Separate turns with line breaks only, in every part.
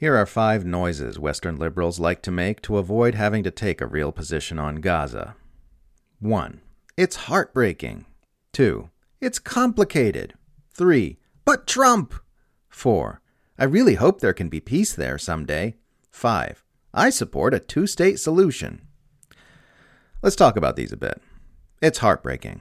Here are five noises Western liberals like to make to avoid having to take a real position on Gaza. 1. It's heartbreaking. 2. It's complicated. 3. But Trump! 4. I really hope there can be peace there someday. 5. I support a two state solution. Let's talk about these a bit. It's heartbreaking.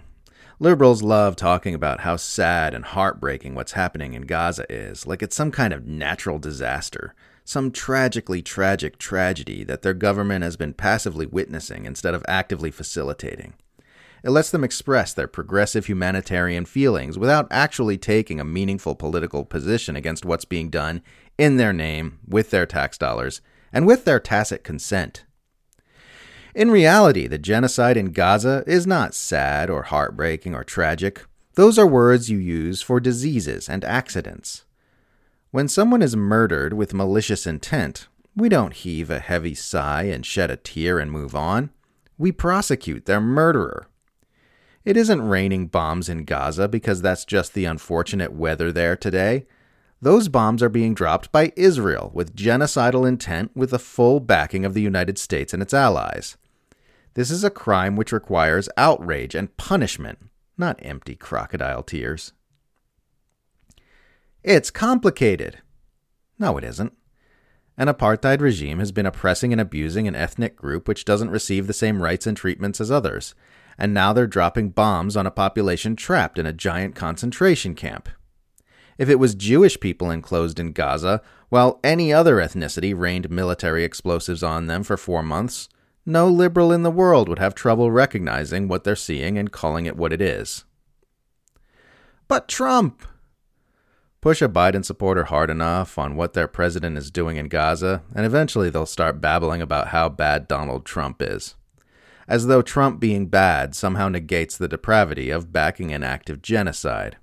Liberals love talking about how sad and heartbreaking what's happening in Gaza is, like it's some kind of natural disaster, some tragically tragic tragedy that their government has been passively witnessing instead of actively facilitating. It lets them express their progressive humanitarian feelings without actually taking a meaningful political position against what's being done in their name, with their tax dollars, and with their tacit consent. In reality, the genocide in Gaza is not sad or heartbreaking or tragic. Those are words you use for diseases and accidents. When someone is murdered with malicious intent, we don't heave a heavy sigh and shed a tear and move on. We prosecute their murderer. It isn't raining bombs in Gaza because that's just the unfortunate weather there today. Those bombs are being dropped by Israel with genocidal intent with the full backing of the United States and its allies. This is a crime which requires outrage and punishment, not empty crocodile tears. It's complicated. No, it isn't. An apartheid regime has been oppressing and abusing an ethnic group which doesn't receive the same rights and treatments as others, and now they're dropping bombs on a population trapped in a giant concentration camp. If it was Jewish people enclosed in Gaza, while any other ethnicity rained military explosives on them for four months, no liberal in the world would have trouble recognizing what they're seeing and calling it what it is. But Trump! Push a Biden supporter hard enough on what their president is doing in Gaza, and eventually they'll start babbling about how bad Donald Trump is. As though Trump being bad somehow negates the depravity of backing an active genocide.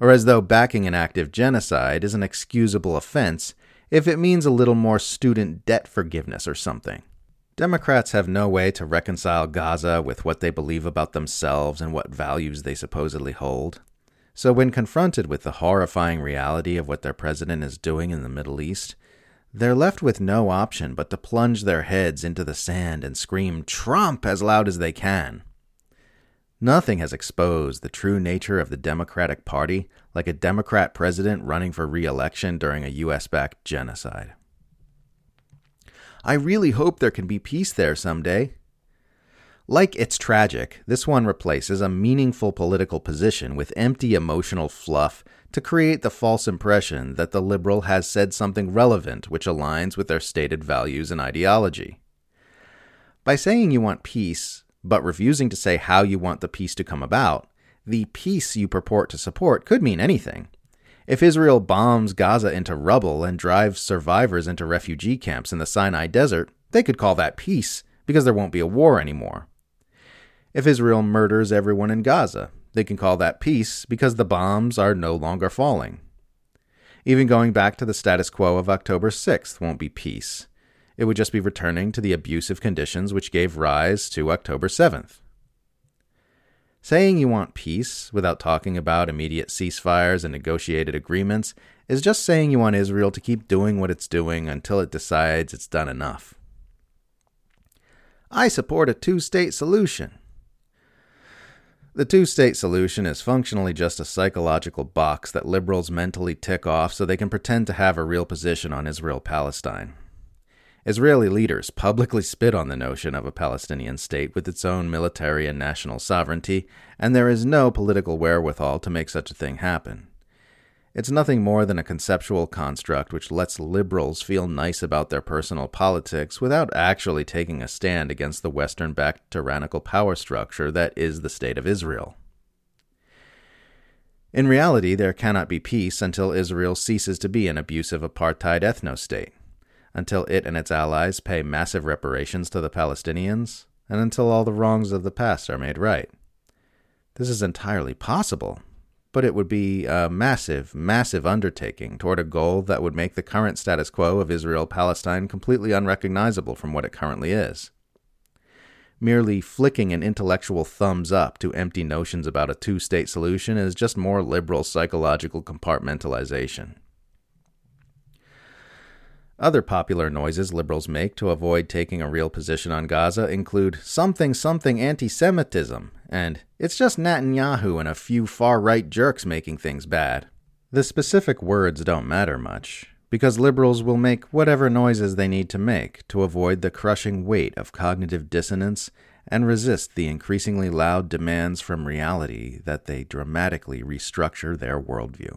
Or as though backing an active genocide is an excusable offense if it means a little more student debt forgiveness or something. Democrats have no way to reconcile Gaza with what they believe about themselves and what values they supposedly hold. So, when confronted with the horrifying reality of what their president is doing in the Middle East, they're left with no option but to plunge their heads into the sand and scream Trump as loud as they can. Nothing has exposed the true nature of the Democratic Party like a Democrat president running for re election during a US backed genocide. I really hope there can be peace there someday. Like It's Tragic, this one replaces a meaningful political position with empty emotional fluff to create the false impression that the liberal has said something relevant which aligns with their stated values and ideology. By saying you want peace, but refusing to say how you want the peace to come about, the peace you purport to support could mean anything. If Israel bombs Gaza into rubble and drives survivors into refugee camps in the Sinai desert, they could call that peace because there won't be a war anymore. If Israel murders everyone in Gaza, they can call that peace because the bombs are no longer falling. Even going back to the status quo of October 6th won't be peace. It would just be returning to the abusive conditions which gave rise to October 7th. Saying you want peace without talking about immediate ceasefires and negotiated agreements is just saying you want Israel to keep doing what it's doing until it decides it's done enough. I support a two state solution. The two state solution is functionally just a psychological box that liberals mentally tick off so they can pretend to have a real position on Israel Palestine. Israeli leaders publicly spit on the notion of a Palestinian state with its own military and national sovereignty, and there is no political wherewithal to make such a thing happen. It's nothing more than a conceptual construct which lets liberals feel nice about their personal politics without actually taking a stand against the Western backed tyrannical power structure that is the State of Israel. In reality, there cannot be peace until Israel ceases to be an abusive apartheid ethno state until it and its allies pay massive reparations to the Palestinians, and until all the wrongs of the past are made right. This is entirely possible, but it would be a massive, massive undertaking toward a goal that would make the current status quo of Israel Palestine completely unrecognizable from what it currently is. Merely flicking an intellectual thumbs up to empty notions about a two state solution is just more liberal psychological compartmentalization. Other popular noises liberals make to avoid taking a real position on Gaza include something something anti Semitism and it's just Netanyahu and a few far right jerks making things bad. The specific words don't matter much, because liberals will make whatever noises they need to make to avoid the crushing weight of cognitive dissonance and resist the increasingly loud demands from reality that they dramatically restructure their worldview.